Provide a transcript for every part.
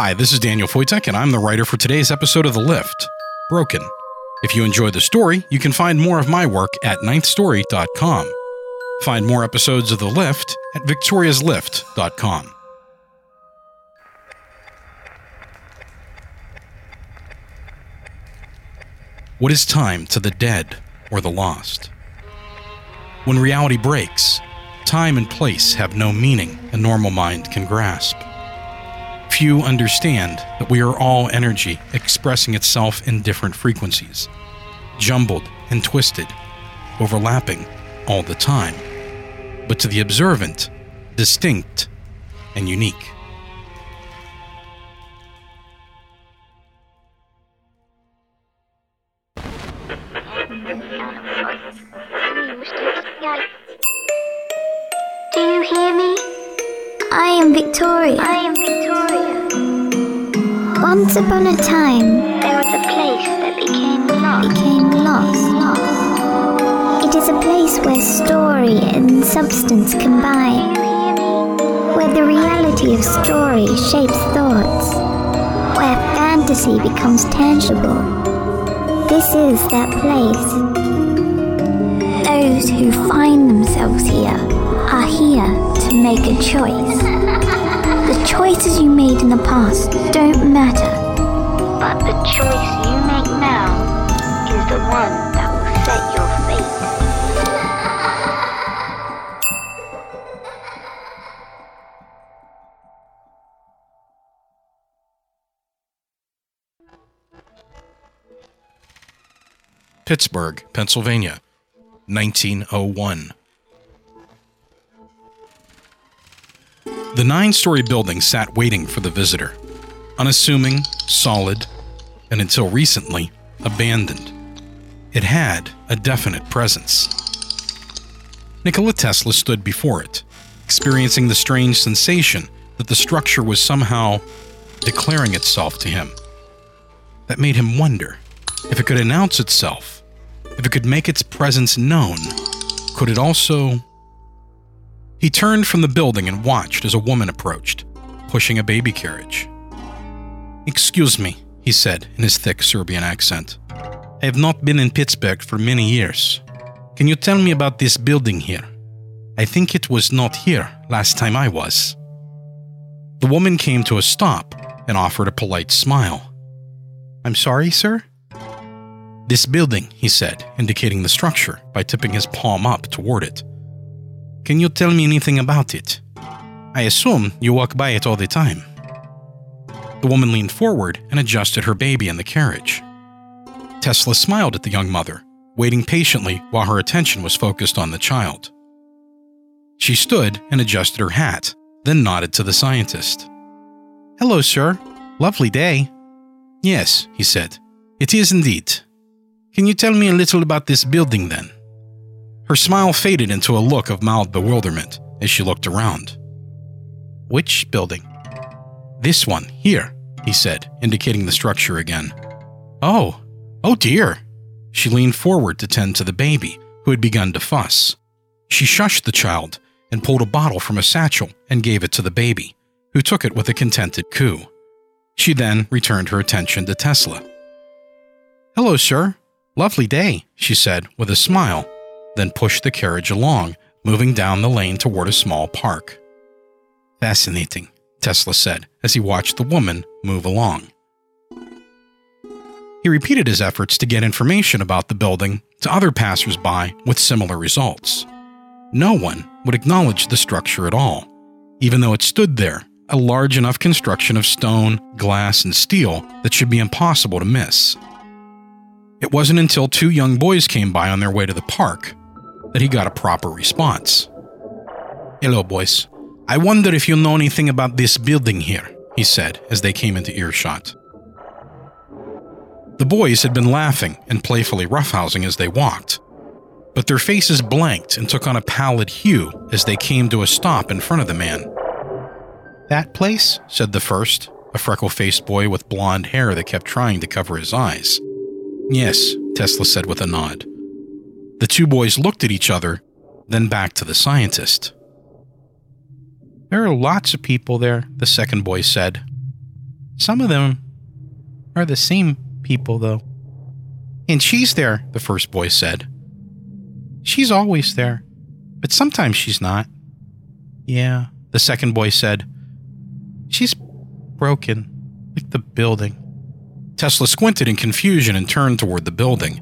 Hi, this is Daniel Foytik, and I'm the writer for today's episode of The Lift Broken. If you enjoy the story, you can find more of my work at ninthstory.com. Find more episodes of The Lift at victoriaslift.com. What is time to the dead or the lost? When reality breaks, time and place have no meaning a normal mind can grasp. Few understand that we are all energy expressing itself in different frequencies, jumbled and twisted, overlapping all the time, but to the observant, distinct and unique. Do you hear me? I am Victoria. I am Victoria. Once upon a time, There was a place that became lost. became lost. It is a place where story and substance combine, Do you hear me? where the reality of story shapes thoughts, where fantasy becomes tangible. This is that place. Those who find themselves here are here to make a choice. The choices you made in the past don't matter. But the choice you make now is the one that will set your fate. Pittsburgh, Pennsylvania, 1901. The nine story building sat waiting for the visitor, unassuming, solid, and until recently, abandoned. It had a definite presence. Nikola Tesla stood before it, experiencing the strange sensation that the structure was somehow declaring itself to him. That made him wonder if it could announce itself, if it could make its presence known, could it also. He turned from the building and watched as a woman approached, pushing a baby carriage. Excuse me, he said in his thick Serbian accent. I have not been in Pittsburgh for many years. Can you tell me about this building here? I think it was not here last time I was. The woman came to a stop and offered a polite smile. I'm sorry, sir? This building, he said, indicating the structure by tipping his palm up toward it. Can you tell me anything about it? I assume you walk by it all the time. The woman leaned forward and adjusted her baby in the carriage. Tesla smiled at the young mother, waiting patiently while her attention was focused on the child. She stood and adjusted her hat, then nodded to the scientist. Hello, sir. Lovely day. Yes, he said. It is indeed. Can you tell me a little about this building then? Her smile faded into a look of mild bewilderment as she looked around. Which building? This one, here, he said, indicating the structure again. Oh, oh dear. She leaned forward to tend to the baby, who had begun to fuss. She shushed the child and pulled a bottle from a satchel and gave it to the baby, who took it with a contented coo. She then returned her attention to Tesla. Hello, sir. Lovely day, she said with a smile, then pushed the carriage along, moving down the lane toward a small park. Fascinating, Tesla said as he watched the woman move along. He repeated his efforts to get information about the building to other passersby with similar results. No one would acknowledge the structure at all, even though it stood there, a large enough construction of stone, glass, and steel that should be impossible to miss. It wasn't until two young boys came by on their way to the park that he got a proper response. Hello, boys. I wonder if you know anything about this building here, he said as they came into earshot. The boys had been laughing and playfully roughhousing as they walked, but their faces blanked and took on a pallid hue as they came to a stop in front of the man. That place? said the first, a freckle faced boy with blond hair that kept trying to cover his eyes. Yes, Tesla said with a nod. The two boys looked at each other, then back to the scientist. There are lots of people there, the second boy said. Some of them are the same people, though. And she's there, the first boy said. She's always there, but sometimes she's not. Yeah, the second boy said. She's broken, like the building. Tesla squinted in confusion and turned toward the building.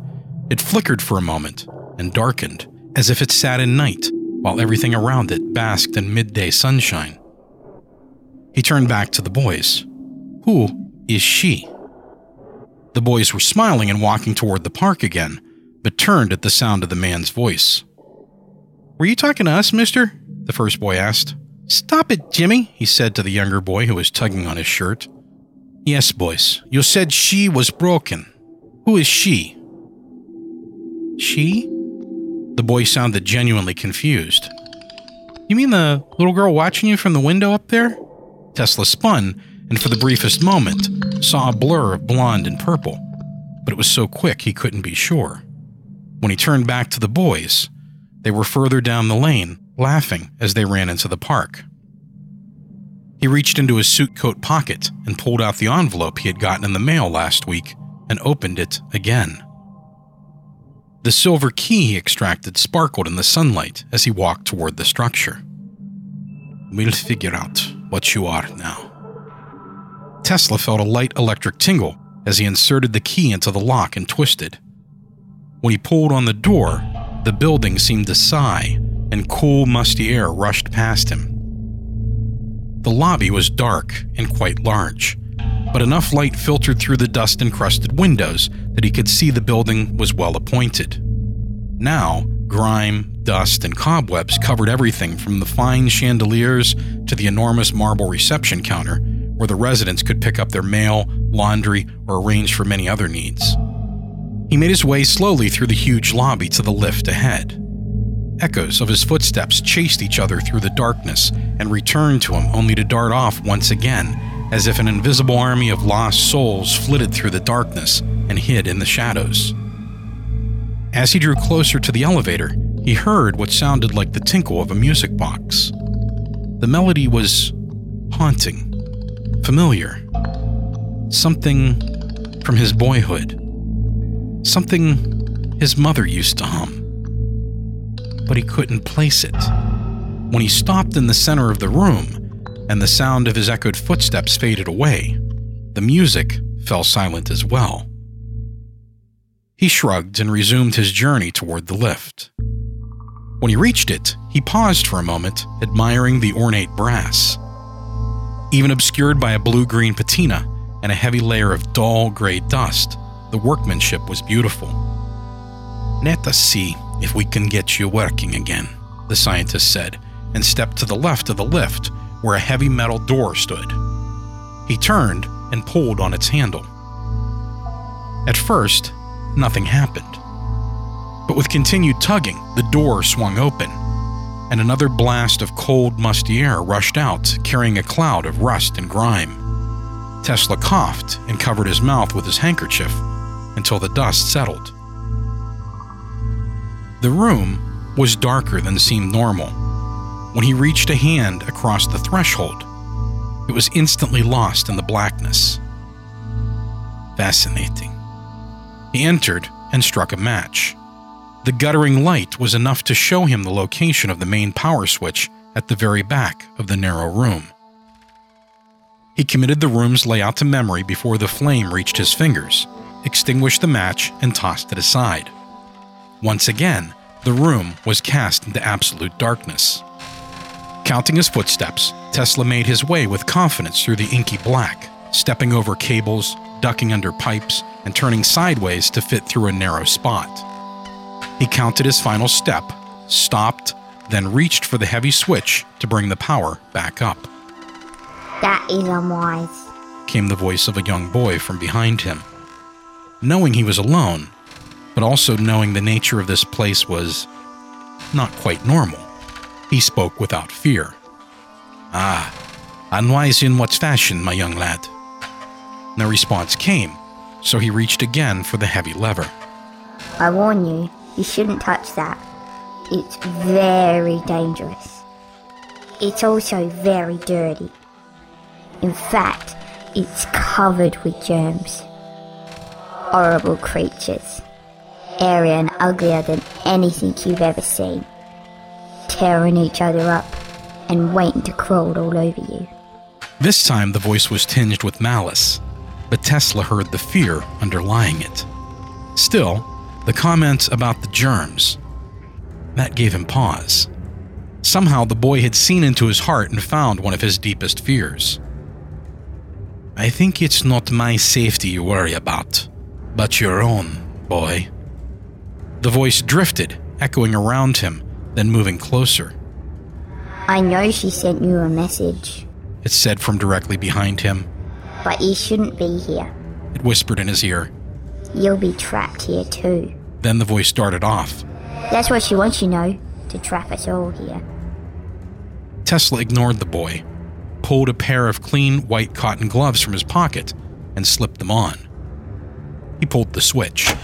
It flickered for a moment and darkened, as if it sat in night, while everything around it basked in midday sunshine. He turned back to the boys. Who is she? The boys were smiling and walking toward the park again, but turned at the sound of the man's voice. Were you talking to us, mister? The first boy asked. Stop it, Jimmy, he said to the younger boy who was tugging on his shirt. Yes, boys, you said she was broken. Who is she? She? The boy sounded genuinely confused. You mean the little girl watching you from the window up there? Tesla spun and for the briefest moment saw a blur of blonde and purple, but it was so quick he couldn't be sure. When he turned back to the boys, they were further down the lane, laughing as they ran into the park. He reached into his suit coat pocket and pulled out the envelope he had gotten in the mail last week and opened it again. The silver key he extracted sparkled in the sunlight as he walked toward the structure. We'll figure out what you are now. Tesla felt a light electric tingle as he inserted the key into the lock and twisted. When he pulled on the door, the building seemed to sigh, and cool, musty air rushed past him. The lobby was dark and quite large, but enough light filtered through the dust encrusted windows that he could see the building was well appointed. Now, grime, dust, and cobwebs covered everything from the fine chandeliers to the enormous marble reception counter where the residents could pick up their mail, laundry, or arrange for many other needs. He made his way slowly through the huge lobby to the lift ahead. Echoes of his footsteps chased each other through the darkness and returned to him only to dart off once again, as if an invisible army of lost souls flitted through the darkness and hid in the shadows. As he drew closer to the elevator, he heard what sounded like the tinkle of a music box. The melody was haunting, familiar. Something from his boyhood. Something his mother used to hum. But he couldn't place it. When he stopped in the center of the room and the sound of his echoed footsteps faded away, the music fell silent as well. He shrugged and resumed his journey toward the lift. When he reached it, he paused for a moment, admiring the ornate brass even obscured by a blue green patina and a heavy layer of dull gray dust. The workmanship was beautiful. Let us see if we can get you working again, the scientist said, and stepped to the left of the lift where a heavy metal door stood. He turned and pulled on its handle. At first, nothing happened. But with continued tugging, the door swung open and another blast of cold, musty air rushed out, carrying a cloud of rust and grime. Tesla coughed and covered his mouth with his handkerchief until the dust settled. The room was darker than seemed normal. When he reached a hand across the threshold, it was instantly lost in the blackness. Fascinating. He entered and struck a match. The guttering light was enough to show him the location of the main power switch at the very back of the narrow room. He committed the room's layout to memory before the flame reached his fingers, extinguished the match, and tossed it aside. Once again, the room was cast into absolute darkness. Counting his footsteps, Tesla made his way with confidence through the inky black, stepping over cables, ducking under pipes, and turning sideways to fit through a narrow spot. He counted his final step, stopped, then reached for the heavy switch to bring the power back up. That is unwise, came the voice of a young boy from behind him. Knowing he was alone, but also knowing the nature of this place was not quite normal, he spoke without fear. Ah, unwise in what fashion, my young lad? No response came, so he reached again for the heavy lever. I warn you, you shouldn't touch that. It's very dangerous. It's also very dirty. In fact, It's covered with germs. Horrible creatures. Airier and uglier than anything you've ever seen. Tearing each other up and waiting to crawl all over you. This time the voice was tinged with malice, but Tesla heard the fear underlying it. Still, the comments about the germs, that gave him pause. Somehow the boy had seen into his heart and found one of his deepest fears. I think it's not my safety you worry about, but your own, boy. The voice drifted, echoing around him, then moving closer. I know she sent you a message, It said from directly behind him. but you shouldn't be here. It whispered in his ear. You'll be trapped here too. Then the voice started off. That's what she wants you know, to trap us all here. Tesla ignored the boy, pulled a pair of clean white cotton gloves from his pocket, and slipped them on. He pulled the switch.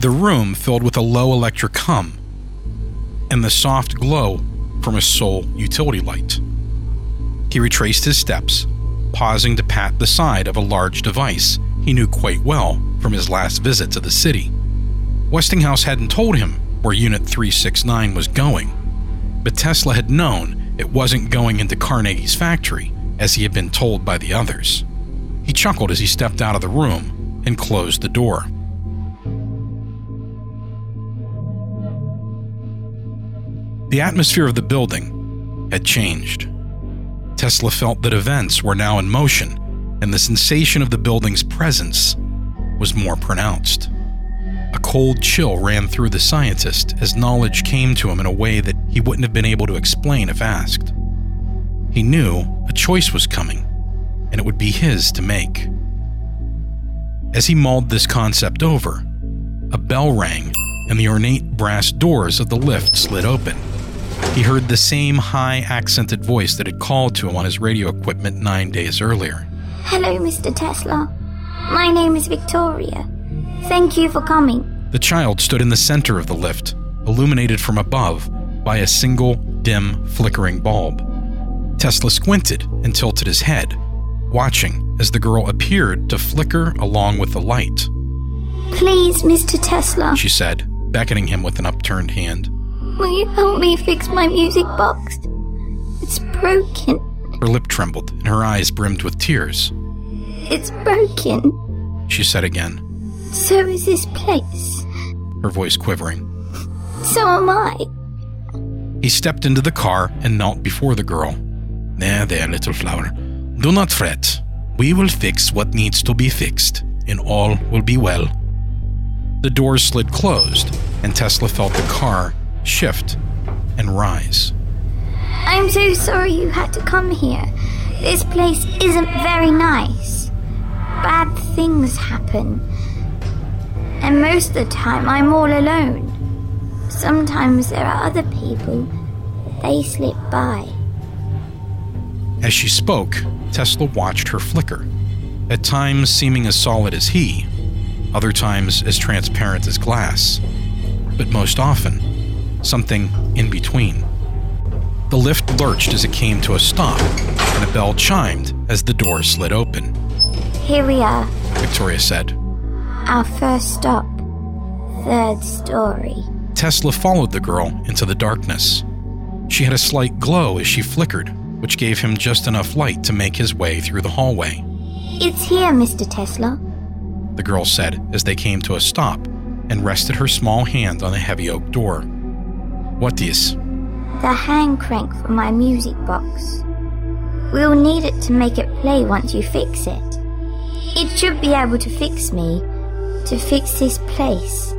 The room filled with a low electric hum and the soft glow from a sole utility light. He retraced his steps, pausing to pat the side of a large device he knew quite well from his last visit to the city. Westinghouse hadn't told him where Unit 369 was going, but Tesla had known it wasn't going into Carnegie's factory, as he had been told by the others. He chuckled as he stepped out of the room and closed the door. The atmosphere of the building had changed. Tesla felt that events were now in motion, and the sensation of the building's presence was more pronounced. A cold chill ran through the scientist as knowledge came to him in a way that he wouldn't have been able to explain if asked. He knew a choice was coming, and it would be his to make. As he mulled this concept over, a bell rang and the ornate brass doors of the lift slid open. He heard the same high accented voice that had called to him on his radio equipment nine days earlier. Hello, Mr. Tesla. My name is Victoria. Thank you for coming. The child stood in the center of the lift, illuminated from above by a single dim, flickering bulb. Tesla squinted and tilted his head, watching as the girl appeared to flicker along with the light. Please, Mr. Tesla, She said, beckoning him with an upturned hand. Will you help me fix my music box? It's broken. Her lip trembled and her eyes brimmed with tears. It's broken. She said again, So is this place. her voice quivering. So am I. He stepped into the car and knelt before the girl. There, there, little flower. Do not fret. We will fix what needs to be fixed, and all will be well. The doors slid closed, and Tesla felt the car shift and rise. I'm so sorry you had to come here. This place isn't very nice. Bad things happen. And most of the time, I'm all alone. Sometimes there are other people, they slip by. As she spoke, Tesla watched her flicker, at times seeming as solid as he, other times as transparent as glass, but most often, something in between. The lift lurched as it came to a stop, and a bell chimed as the door slid open. Here we are, Victoria said. our first stop. Third story. Tesla followed the girl into the darkness. She had a slight glow as she flickered, which gave him just enough light to make his way through the hallway. It's here, Mr. Tesla. the girl said as they came to a stop and rested her small hand on the heavy oak door. What is? The hand crank for my music box. We'll need it to make it play once you fix it. It should be able to fix me, to fix this place.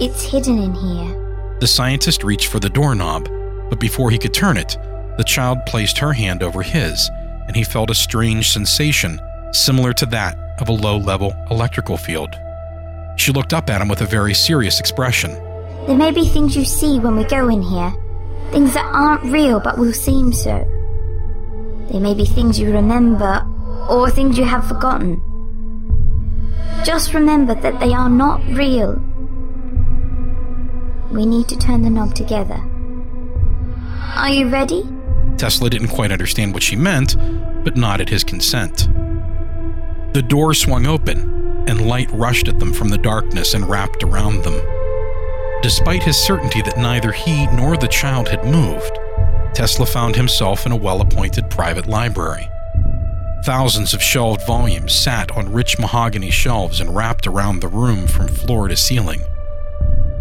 It's hidden in here. The scientist reached for the doorknob, but before he could turn it, the child placed her hand over his, and he felt a strange sensation similar to that of a low level electrical field. She looked up at him with a very serious expression. There may be things you see when we go in here, things that aren't real but will seem so. There may be things you remember, or things you have forgotten. Just remember that they are not real. We need to turn the knob together. Are you ready? Tesla didn't quite understand what she meant, but nodded his consent. The door swung open, and light rushed at them from the darkness and wrapped around them. Despite his certainty that neither he nor the child had moved, Tesla found himself in a well appointed private library. Thousands of shelved volumes sat on rich mahogany shelves and wrapped around the room from floor to ceiling.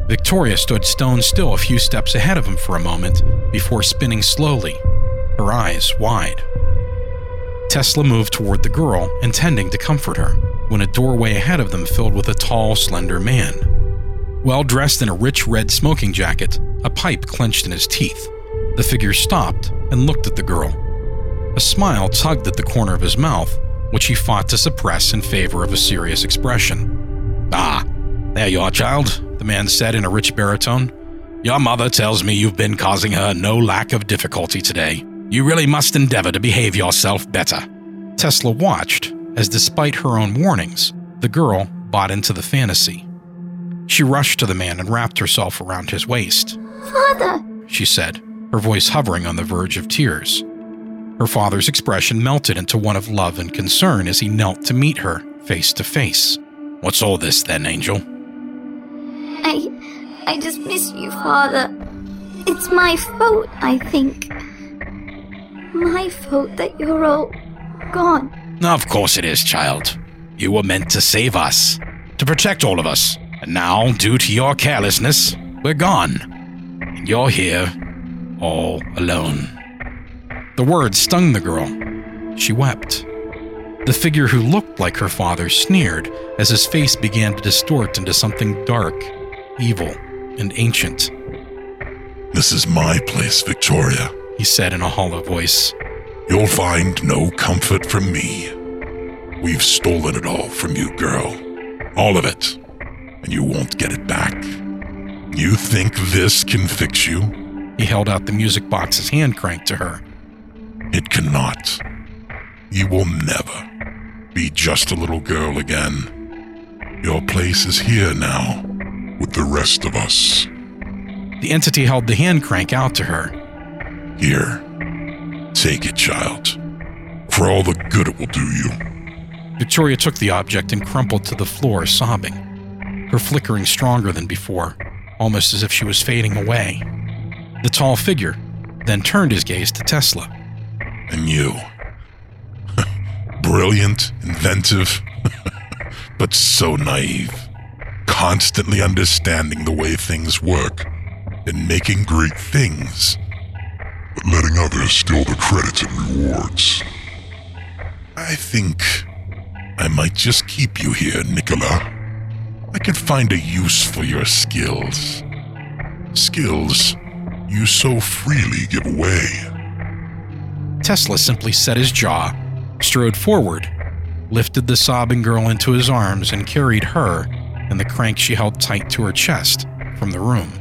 Victoria stood stone still a few steps ahead of him for a moment before spinning slowly, her eyes wide. Tesla moved toward the girl, intending to comfort her, when a doorway ahead of them filled with a tall, slender man. Well dressed in a rich red smoking jacket, a pipe clenched in his teeth, the figure stopped and looked at the girl. A smile tugged at the corner of his mouth, which he fought to suppress in favor of a serious expression. Ah, there you are, child, the man said in a rich baritone. Your mother tells me you've been causing her no lack of difficulty today. You really must endeavor to behave yourself better. Tesla watched as, despite her own warnings, the girl bought into the fantasy. She rushed to the man and wrapped herself around his waist. Father, she said, her voice hovering on the verge of tears. Her father's expression melted into one of love and concern as he knelt to meet her face to face. What's all this then, Angel? I. I just miss you, Father. It's my fault, I think. My fault that you're all gone. Of course it is, child. You were meant to save us, to protect all of us. And now, due to your carelessness, we're gone. And you're here, all alone. The words stung the girl. She wept. The figure who looked like her father sneered as his face began to distort into something dark, evil, and ancient. This is my place, Victoria, he said in a hollow voice. You'll find no comfort from me. We've stolen it all from you, girl. All of it. And you won't get it back. You think this can fix you? He held out the music box's hand crank to her. It cannot. You will never be just a little girl again. Your place is here now, with the rest of us. The entity held the hand crank out to her. Here, take it, child. For all the good it will do you. Victoria took the object and crumpled to the floor, sobbing, her flickering stronger than before, almost as if she was fading away. The tall figure then turned his gaze to Tesla. And you. Brilliant, inventive, but so naive. Constantly understanding the way things work and making great things, but letting others steal the credits and rewards. I think I might just keep you here, Nikola. I could find a use for your skills. Skills you so freely give away. Tesla simply set his jaw, strode forward, lifted the sobbing girl into his arms, and carried her and the crank she held tight to her chest from the room.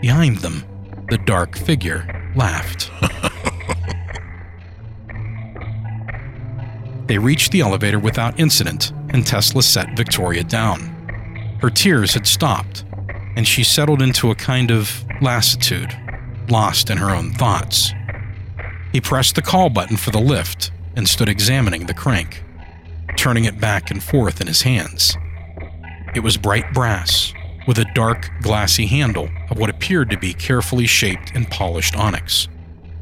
Behind them, the dark figure laughed. they reached the elevator without incident, and Tesla set Victoria down. Her tears had stopped, and she settled into a kind of lassitude, lost in her own thoughts. He pressed the call button for the lift and stood examining the crank, turning it back and forth in his hands. It was bright brass, with a dark, glassy handle of what appeared to be carefully shaped and polished onyx.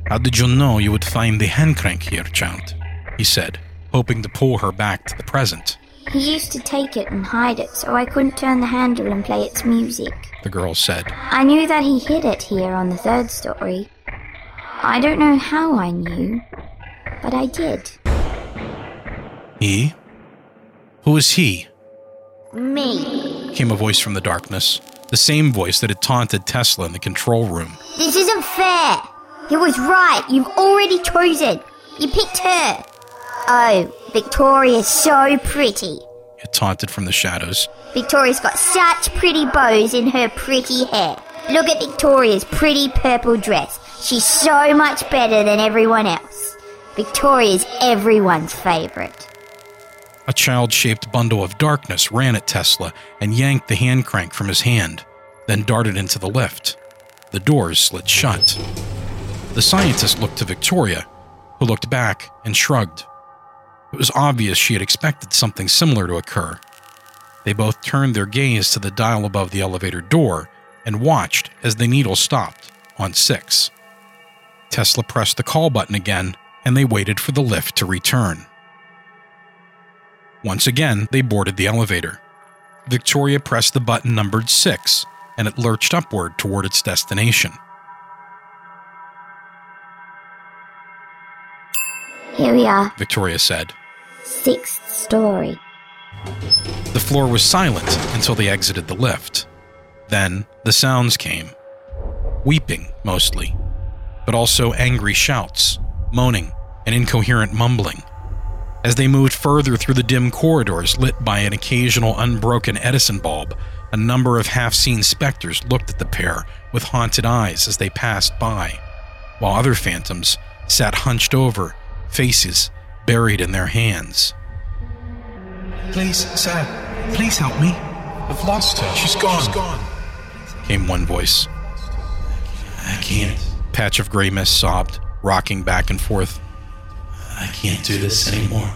How did you know you would find the hand crank here, child? He said, hoping to pull her back to the present. He used to take it and hide it so I couldn't turn the handle and play its music. The girl said. I knew that he hid it here on the third story. I don't know how I knew, but I did. He? Who is he? Me. Came a voice from the darkness, the same voice that had taunted Tesla in the control room. This isn't fair. He was right. You've already chosen. You picked her. Oh, Victoria's so pretty. It taunted from the shadows. Victoria's got such pretty bows in her pretty hair. Look at Victoria's pretty purple dress. She's so much better than everyone else. Victoria's everyone's favorite. A child shaped bundle of darkness ran at Tesla and yanked the hand crank from his hand, then darted into the lift. The doors slid shut. The scientist looked to Victoria, who looked back and shrugged. It was obvious she had expected something similar to occur. They both turned their gaze to the dial above the elevator door and watched as the needle stopped on 6. Tesla pressed the call button again and they waited for the lift to return. Once again, they boarded the elevator. Victoria pressed the button numbered 6 and it lurched upward toward its destination. Here we are, Victoria said. Sixth story. The floor was silent until they exited the lift. Then the sounds came weeping, mostly, but also angry shouts, moaning, and incoherent mumbling. As they moved further through the dim corridors lit by an occasional unbroken Edison bulb, a number of half seen specters looked at the pair with haunted eyes as they passed by, while other phantoms sat hunched over, faces buried in their hands. Please, sir, please help me. I've lost her. She's gone. She's gone. Came one voice. I can't. Patch of gray mist sobbed, rocking back and forth. I can't do this anymore.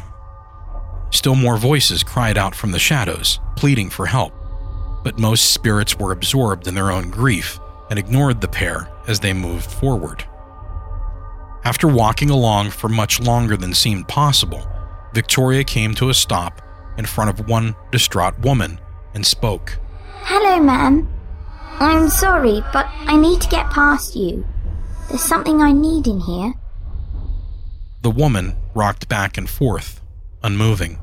Still more voices cried out from the shadows, pleading for help. But most spirits were absorbed in their own grief and ignored the pair as they moved forward. After walking along for much longer than seemed possible, Victoria came to a stop in front of one distraught woman and spoke. Hello, ma'am. I'm sorry, but I need to get past you. There's something I need in here. The woman rocked back and forth, unmoving.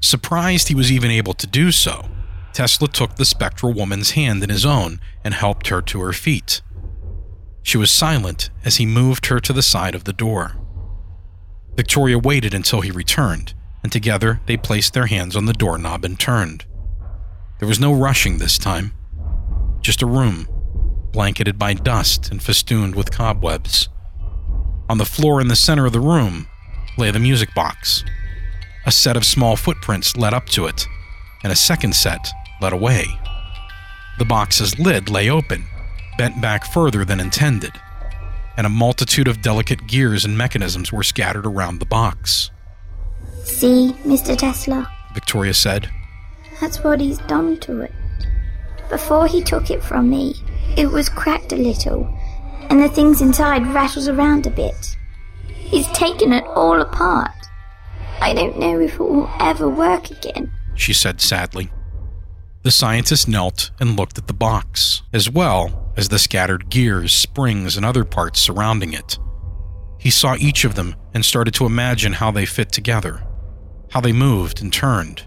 Surprised he was even able to do so, Tesla took the spectral woman's hand in his own and helped her to her feet. She was silent as he moved her to the side of the door. Victoria waited until he returned, and together they placed their hands on the doorknob and turned. There was no rushing this time, just a room, blanketed by dust and festooned with cobwebs. On the floor in the center of the room lay the music box. A set of small footprints led up to it, and a second set led away. The box's lid lay open, bent back further than intended, and a multitude of delicate gears and mechanisms were scattered around the box. See, Mr. Tesla? Victoria said. That's what he's done to it. Before he took it from me, it was cracked a little, and the things inside rattled around a bit. He's taken it all apart. I don't know if it will ever work again. She said sadly. The scientist knelt and looked at the box, as well as the scattered gears, springs, and other parts surrounding it. He saw each of them and started to imagine how they fit together, how they moved and turned.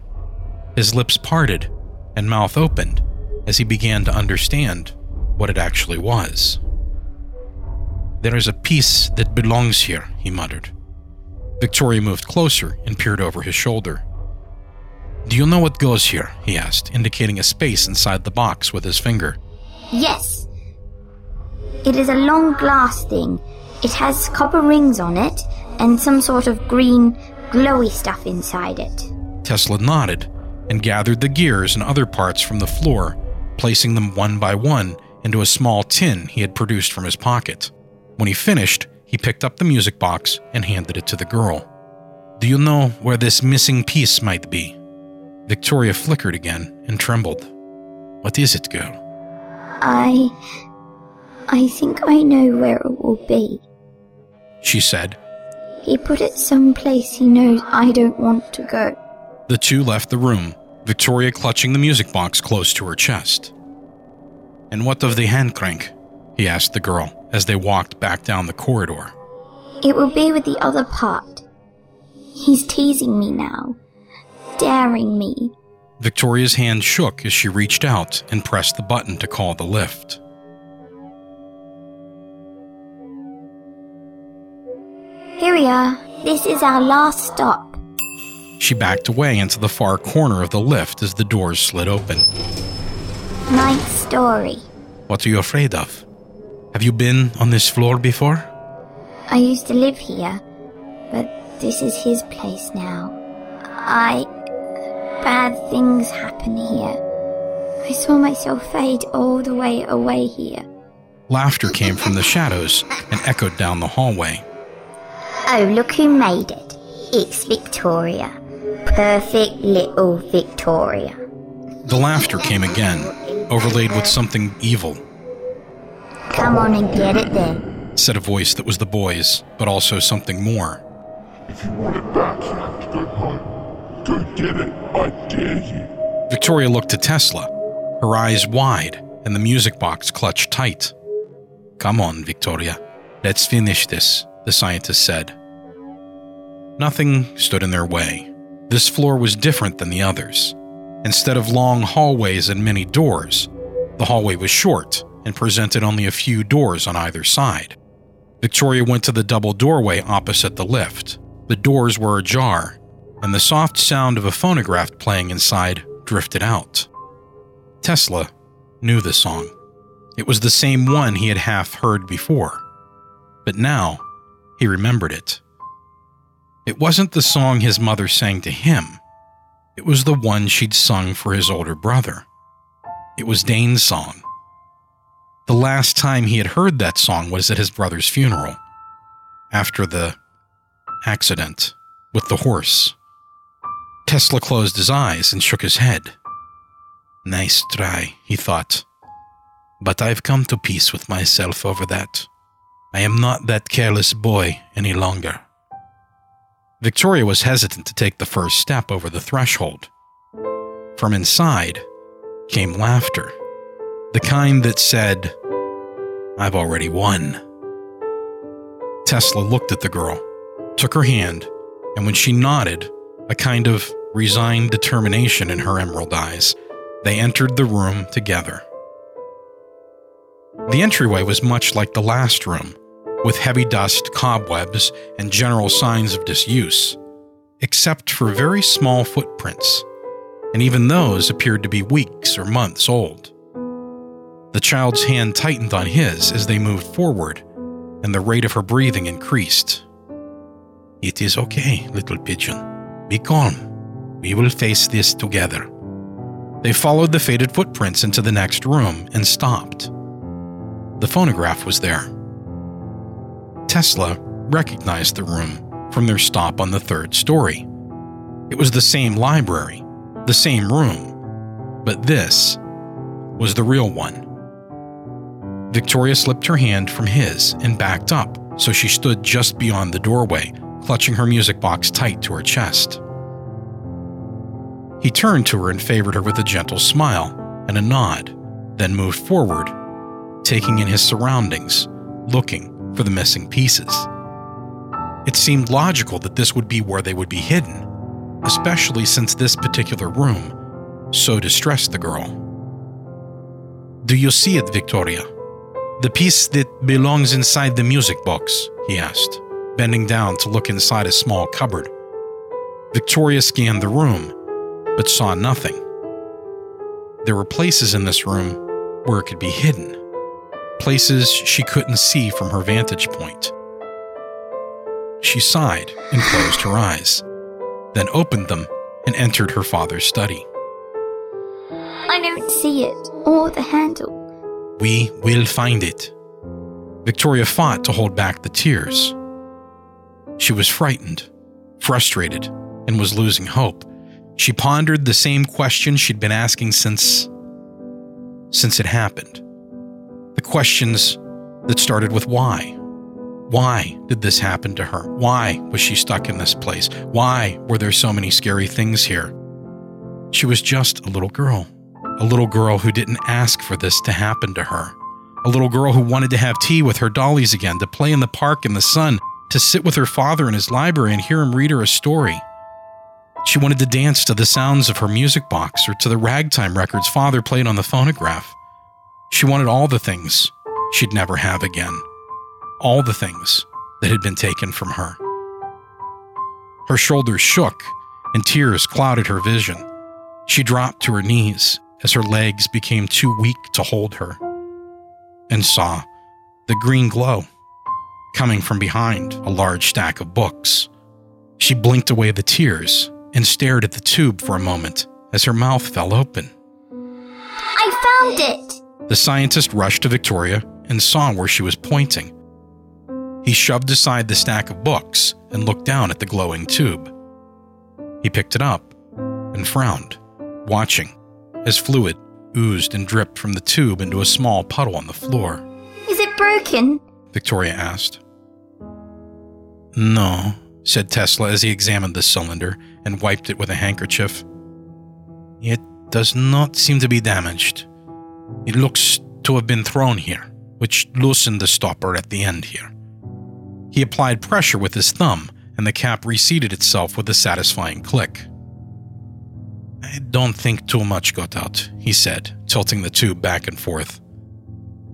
His lips parted and mouth opened as he began to understand what it actually was. There is a piece that belongs here, he muttered. Victoria moved closer and peered over his shoulder. Do you know what goes here? he asked, indicating a space inside the box with his finger. Yes. It is a long glass thing. It has copper rings on it and some sort of green, glowy stuff inside it. Tesla nodded and gathered the gears and other parts from the floor, placing them one by one into a small tin he had produced from his pocket. When he finished, he picked up the music box and handed it to the girl. Do you know where this missing piece might be? Victoria flickered again and trembled. What is it, girl? I. I think I know where it will be. She said. He put it someplace he knows I don't want to go. The two left the room, Victoria clutching the music box close to her chest. And what of the hand crank? he asked the girl as they walked back down the corridor. It will be with the other part. He's teasing me now, daring me. Victoria's hand shook as she reached out and pressed the button to call the lift. Here we are. This is our last stop. She backed away into the far corner of the lift as the doors slid open. Ninth story. What are you afraid of? Have you been on this floor before? I used to live here, but this is his place now. I. Bad things happen here. I saw myself fade all the way away here. Laughter came from the shadows and echoed down the hallway. Oh, look who made it. It's Victoria. Perfect little Victoria. The laughter came again, overlaid with something evil, Come on and get it then. said a voice that was the boy's, but also something more. If you want it back, you have to go home. Go get it, I dare you. Victoria looked to Tesla, her eyes wide and the music box clutched tight. Come on, Victoria. Let's finish this, the scientist said. Nothing stood in their way. This floor was different than the others. Instead of long hallways and many doors, the hallway was short and presented only a few doors on either side. Victoria went to the double doorway opposite the lift. The doors were ajar, and the soft sound of a phonograph playing inside drifted out. Tesla knew the song. It was the same one he had half heard before, but now he remembered it. It wasn't the song his mother sang to him, it was the one she'd sung for his older brother. It was Dane's song. The last time he had heard that song was at his brother's funeral, after the accident with the horse. Tesla closed his eyes and shook his head. Nice try, he thought. But I've come to peace with myself over that. I am not that careless boy any longer. Victoria was hesitant to take the first step over the threshold. From inside came laughter, the kind that said, I've already won. Tesla looked at the girl, took her hand, and when she nodded, a kind of resigned determination in her emerald eyes, they entered the room together. The entryway was much like the last room, with heavy dust, cobwebs, and general signs of disuse, except for very small footprints, and even those appeared to be weeks or months old. The child's hand tightened on his as they moved forward, and the rate of her breathing increased. It is okay, little pigeon. Be calm. We will face this together. They followed the faded footprints into the next room and stopped. The phonograph was there. Tesla recognized the room from their stop on the third story. It was the same library, the same room, but this was the real one. Victoria slipped her hand from his and backed up so she stood just beyond the doorway, clutching her music box tight to her chest. He turned to her and favored her with a gentle smile and a nod, then moved forward, taking in his surroundings, looking for the missing pieces. It seemed logical that this would be where they would be hidden, especially since this particular room so distressed the girl. Do you see it, Victoria? The piece that belongs inside the music box, he asked, bending down to look inside a small cupboard. Victoria scanned the room, but saw nothing. There were places in this room where it could be hidden, places she couldn't see from her vantage point. She sighed and closed her eyes, then opened them and entered her father's study. I don't see it, or the handle. We will find it. Victoria fought to hold back the tears. She was frightened, frustrated, and was losing hope. She pondered the same question she'd been asking since. since it happened. The questions that started with why. Why did this happen to her? Why was she stuck in this place? Why were there so many scary things here? She was just a little girl. A little girl who didn't ask for this to happen to her. A little girl who wanted to have tea with her dollies again, to play in the park in the sun, to sit with her father in his library and hear him read her a story. She wanted to dance to the sounds of her music box or to the ragtime records father played on the phonograph. She wanted all the things she'd never have again. All the things that had been taken from her. Her shoulders shook and tears clouded her vision. She dropped to her knees as her legs became too weak to hold her and saw the green glow coming from behind a large stack of books. She blinked away the tears and stared at the tube for a moment as her mouth fell open. I found it! The scientist rushed to Victoria and saw where she was pointing. He shoved aside the stack of books and looked down at the glowing tube. He picked it up and frowned, watching as fluid oozed and dripped from the tube into a small puddle on the floor. Is it broken? Victoria asked. No, said Tesla as he examined the cylinder and wiped it with a handkerchief. It does not seem to be damaged. It looks to have been thrown here, which loosened the stopper at the end here. He applied pressure with his thumb, and the cap reseated itself with a satisfying click. I don't think too much got out, he said, tilting the tube back and forth.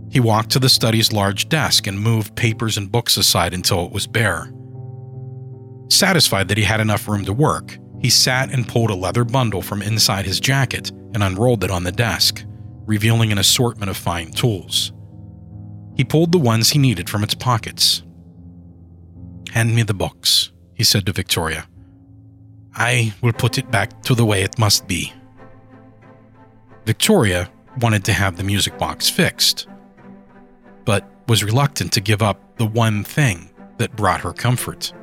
He walked to the study's large desk and moved papers and books aside until it was bare. Satisfied that he had enough room to work, he sat and pulled a leather bundle from inside his jacket and unrolled it on the desk, revealing an assortment of fine tools. He pulled the ones he needed from its pockets. Hand me the box, he said to Victoria. I will put it back to the way it must be. Victoria wanted to have the music box fixed, but was reluctant to give up the one thing that brought her comfort.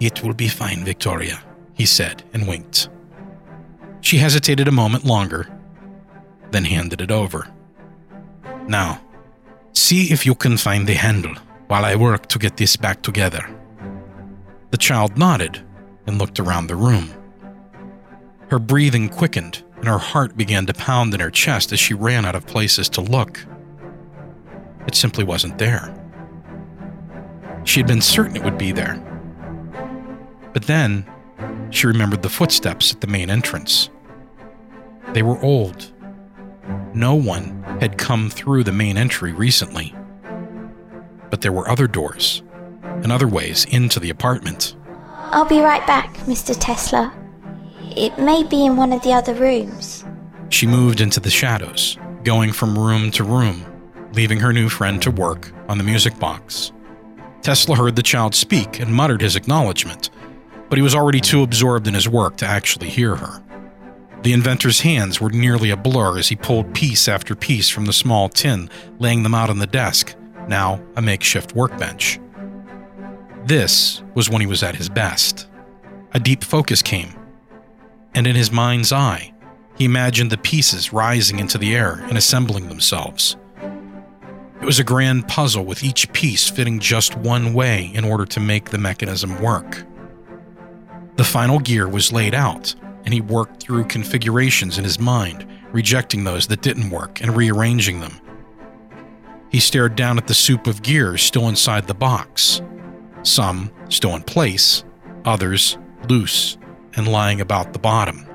It will be fine, Victoria, he said and winked. She hesitated a moment longer, then handed it over. Now, see if you can find the handle while I work to get this back together. The child nodded and looked around the room. Her breathing quickened and her heart began to pound in her chest as she ran out of places to look. It simply wasn't there. She had been certain it would be there. But then she remembered the footsteps at the main entrance. They were old. No one had come through the main entry recently. But there were other doors and other ways into the apartment. I'll be right back, Mr. Tesla. It may be in one of the other rooms. She moved into the shadows, going from room to room, leaving her new friend to work on the music box. Tesla heard the child speak and muttered his acknowledgement, but he was already too absorbed in his work to actually hear her. The inventor's hands were nearly a blur as he pulled piece after piece from the small tin, laying them out on the desk, now a makeshift workbench. This was when he was at his best. A deep focus came, and in his mind's eye, he imagined the pieces rising into the air and assembling themselves. It was a grand puzzle with each piece fitting just one way in order to make the mechanism work. The final gear was laid out, and he worked through configurations in his mind, rejecting those that didn't work and rearranging them. He stared down at the soup of gears still inside the box, some still in place, others loose and lying about the bottom.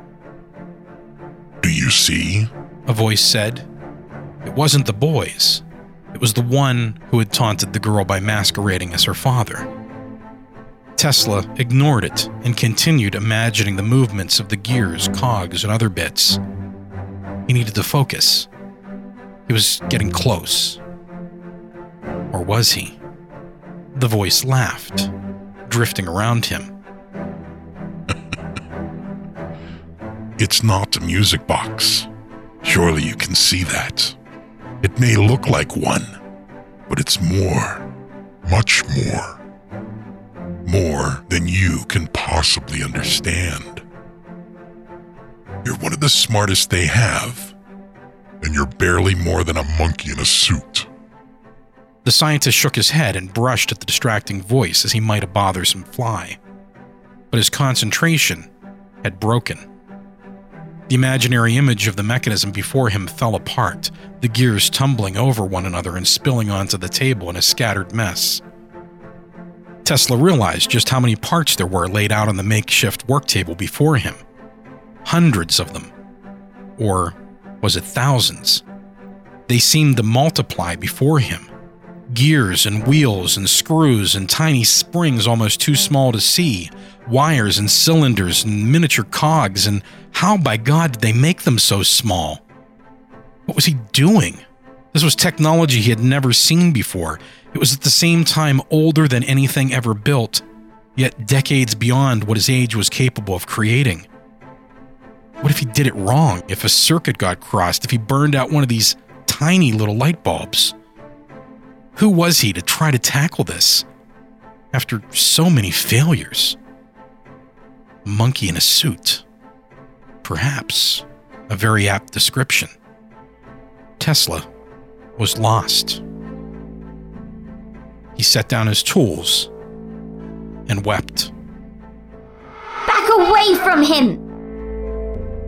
Do you see? A voice said. It wasn't the boys. It was the one who had taunted the girl by masquerading as her father. Tesla ignored it and continued imagining the movements of the gears, cogs, and other bits. He needed to focus. He was getting close. Or was he? The voice laughed, drifting around him. It's not a music box. Surely you can see that. It may look like one, but it's more, much more more than you can possibly understand. You're one of the smartest they have, and you're barely more than a monkey in a suit. The scientist shook his head and brushed at the distracting voice as he might a bothersome fly. But his concentration had broken. The imaginary image of the mechanism before him fell apart, the gears tumbling over one another and spilling onto the table in a scattered mess. Tesla realized just how many parts there were laid out on the makeshift work table before him. Hundreds of them. Or was it thousands? They seemed to multiply before him. Gears and wheels and screws and tiny springs almost too small to see, wires and cylinders and miniature cogs, and how by God did they make them so small? What was he doing? This was technology he had never seen before, it was at the same time older than anything ever built, yet decades beyond what his age was capable of creating. What if he did it wrong? If a circuit got crossed? If he burned out one of these tiny little light bulbs? Who was he to try to tackle this after so many failures? A monkey in a suit. Perhaps a very apt description. Tesla was lost. He set down his tools and wept. Back away from him!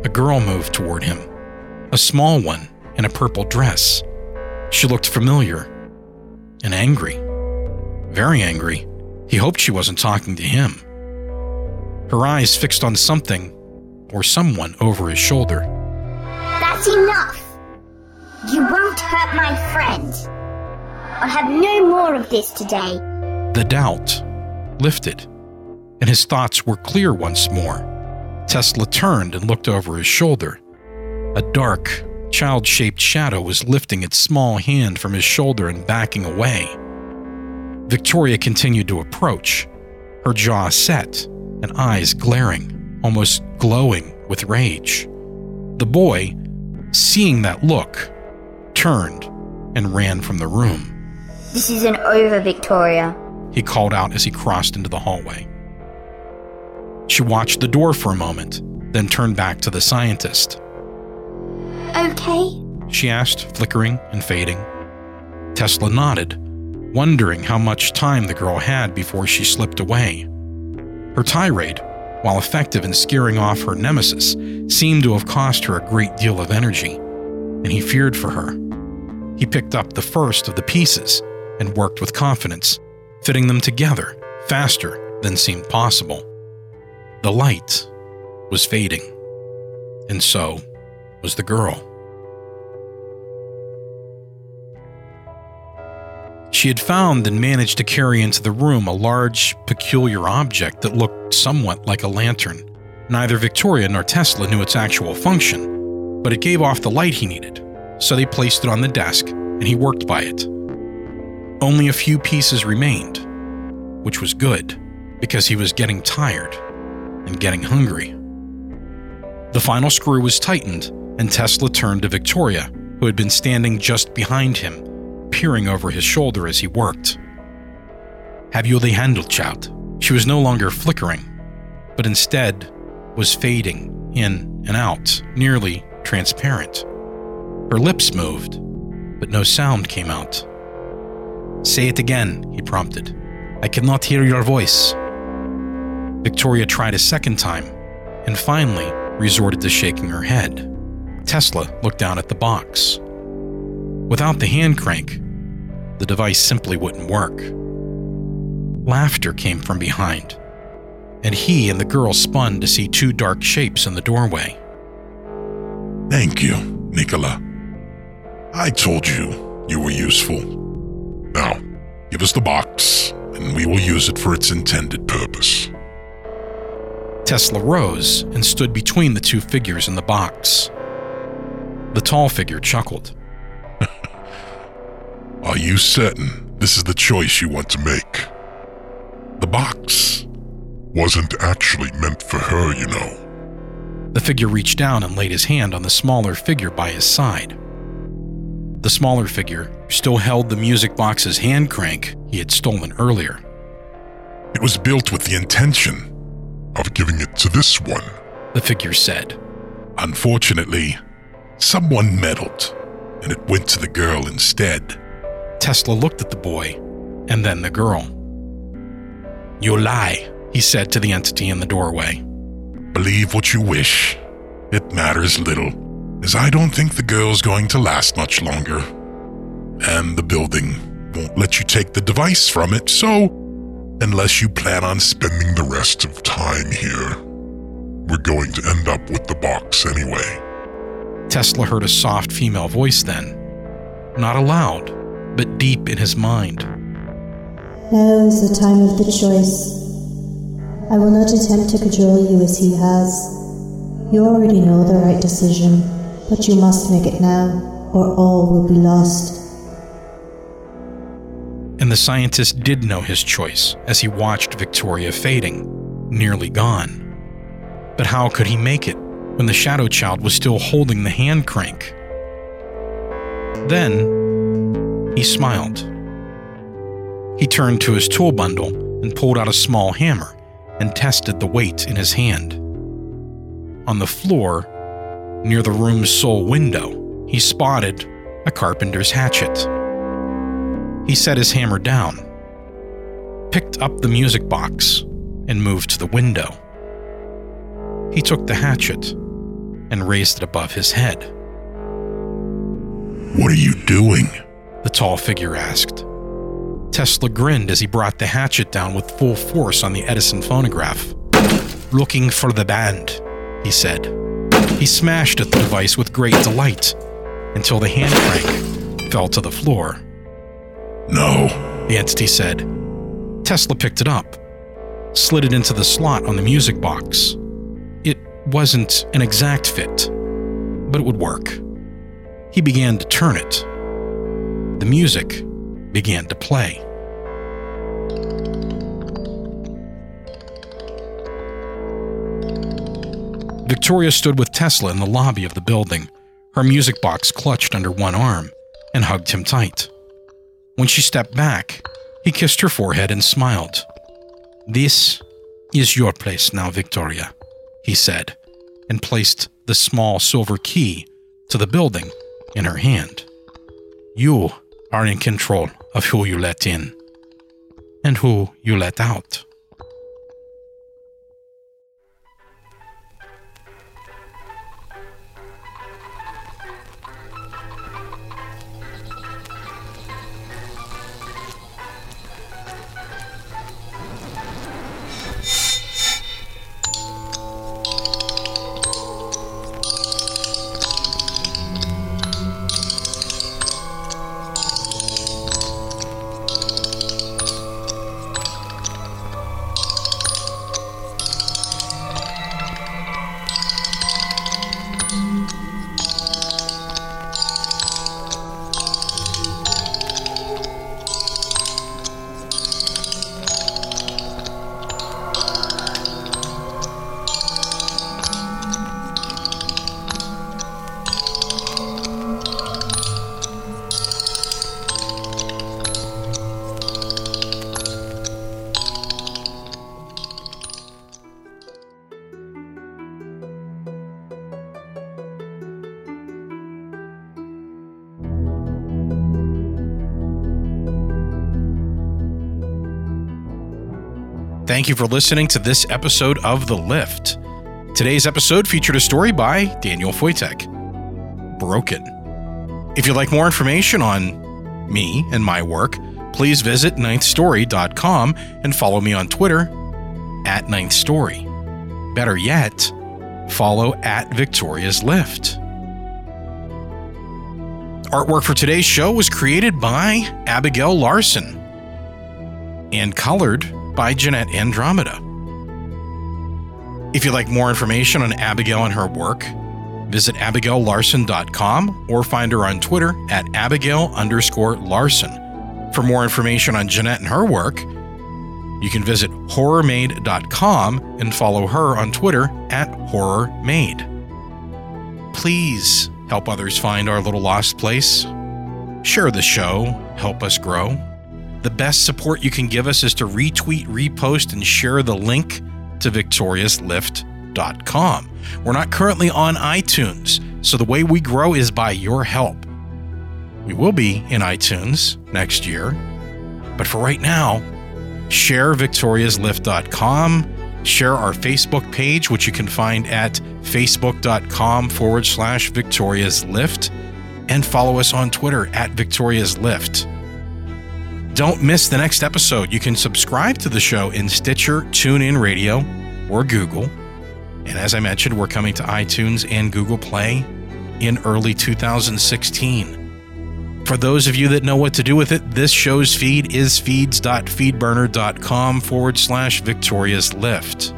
A girl moved toward him, a small one in a purple dress. She looked familiar and angry. Very angry. He hoped she wasn't talking to him. Her eyes fixed on something or someone over his shoulder. That's enough! You won't hurt my friend. I'll have no more of this today. The doubt lifted, and his thoughts were clear once more. Tesla turned and looked over his shoulder. A dark, child shaped shadow was lifting its small hand from his shoulder and backing away. Victoria continued to approach, her jaw set and eyes glaring, almost glowing with rage. The boy, seeing that look, turned and ran from the room. This isn't over, Victoria. He called out as he crossed into the hallway. She watched the door for a moment, then turned back to the scientist. Okay? She asked, flickering and fading. Tesla nodded, wondering how much time the girl had before she slipped away. Her tirade, while effective in scaring off her nemesis, seemed to have cost her a great deal of energy, and he feared for her. He picked up the first of the pieces and worked with confidence, fitting them together faster than seemed possible. The light was fading, and so was the girl. She had found and managed to carry into the room a large, peculiar object that looked somewhat like a lantern. Neither Victoria nor Tesla knew its actual function, but it gave off the light he needed, so they placed it on the desk and he worked by it. Only a few pieces remained, which was good because he was getting tired and getting hungry. The final screw was tightened, and Tesla turned to Victoria, who had been standing just behind him, peering over his shoulder as he worked. Have you the handle, child? She was no longer flickering, but instead was fading in and out, nearly transparent. Her lips moved, but no sound came out. Say it again, he prompted. I cannot hear your voice. Victoria tried a second time and finally resorted to shaking her head. Tesla looked down at the box. Without the hand crank, the device simply wouldn't work. Laughter came from behind, and he and the girl spun to see two dark shapes in the doorway. Thank you, Nikola. I told you you were useful. Now, give us the box, and we will use it for its intended purpose. Tesla rose and stood between the two figures in the box. The tall figure chuckled. Are you certain this is the choice you want to make? The box wasn't actually meant for her, you know. The figure reached down and laid his hand on the smaller figure by his side. The smaller figure still held the music box's hand crank he had stolen earlier. It was built with the intention of giving it to this one. The figure said. Unfortunately, someone meddled, and it went to the girl instead. Tesla looked at the boy and then the girl. You lie, he said to the entity in the doorway. Believe what you wish. It matters little, as I don't think the girl's going to last much longer. And the building won't let you take the device from it, so unless you plan on spending the rest of time here, we're going to end up with the box anyway. Tesla heard a soft female voice then. Not aloud, but deep in his mind. Now is the time of the choice. I will not attempt to cajole you as he has. You already know the right decision, but you must make it now, or all will be lost. And the scientist did know his choice as he watched Victoria fading, nearly gone. But how could he make it when the Shadow Child was still holding the hand crank? Then he smiled. He turned to his tool bundle and pulled out a small hammer and tested the weight in his hand. On the floor, near the room's sole window, he spotted a carpenter's hatchet. He set his hammer down, picked up the music box, and moved to the window. He took the hatchet and raised it above his head. What are you doing? The tall figure asked. Tesla grinned as he brought the hatchet down with full force on the Edison phonograph. Looking for the band, he said. He smashed at the device with great delight until the hand crank fell to the floor. No. The entity said. Tesla picked it up, slid it into the slot on the music box. It wasn't an exact fit, but it would work. He began to turn it. The music began to play. Victoria stood with Tesla in the lobby of the building, her music box clutched under one arm, and hugged him tight. When she stepped back, he kissed her forehead and smiled. This is your place now, Victoria, he said, and placed the small silver key to the building in her hand. You are in control of who you let in and who you let out. Thank you for listening to this episode of The Lift. Today's episode featured a story by Daniel Foytik. Broken. If you'd like more information on me and my work, please visit ninthstory.com and follow me on Twitter at ninthstory. Better yet, follow at Victoria's Lift. Artwork for today's show was created by Abigail Larson and colored by Jeanette Andromeda. If you'd like more information on Abigail and her work, visit abigaillarson.com or find her on Twitter at abigail underscore larson. For more information on Jeanette and her work, you can visit horrormade.com and follow her on Twitter at horrormade. Please help others find our little lost place. Share the show, help us grow. The best support you can give us is to retweet, repost, and share the link to victoriaslift.com. We're not currently on iTunes, so the way we grow is by your help. We will be in iTunes next year, but for right now, share victoriaslift.com, share our Facebook page, which you can find at facebook.com forward slash victoriaslift, and follow us on Twitter at victoriaslift. Don't miss the next episode. You can subscribe to the show in Stitcher, TuneIn Radio, or Google. And as I mentioned, we're coming to iTunes and Google Play in early 2016. For those of you that know what to do with it, this show's feed is feeds.feedburner.com forward slash Victoria's Lift.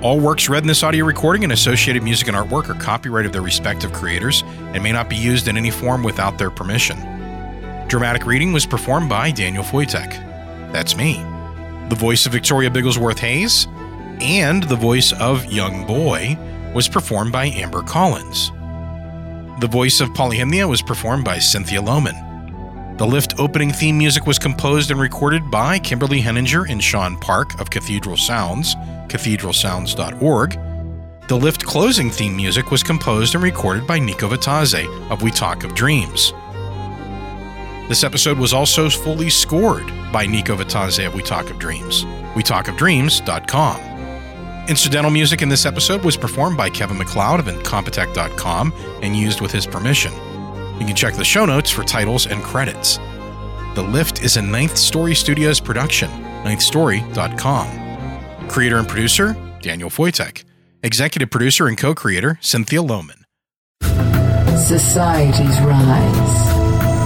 All works read in this audio recording and associated music and artwork are copyright of their respective creators and may not be used in any form without their permission. Dramatic reading was performed by Daniel Foytik. That's me. The voice of Victoria Bigglesworth Hayes and the voice of Young Boy was performed by Amber Collins. The voice of Polyhymnia was performed by Cynthia Lohman. The Lift opening theme music was composed and recorded by Kimberly Henninger and Sean Park of Cathedral Sounds, cathedralsounds.org. The Lift closing theme music was composed and recorded by Nico Vitazze of We Talk of Dreams. This episode was also fully scored by Nico Vitazze of We Talk of Dreams. WeTalkOfDreams.com. Incidental music in this episode was performed by Kevin MacLeod of Incompetech.com and used with his permission. You can check the show notes for titles and credits. The Lift is a Ninth Story Studios production, ninthstory.com. Creator and producer, Daniel Foytik. Executive producer and co creator, Cynthia Lohman. Societies rise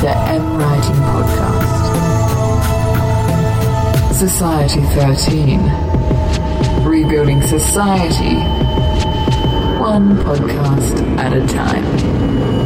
the M Writing Podcast. Society 13, Rebuilding Society, one podcast at a time.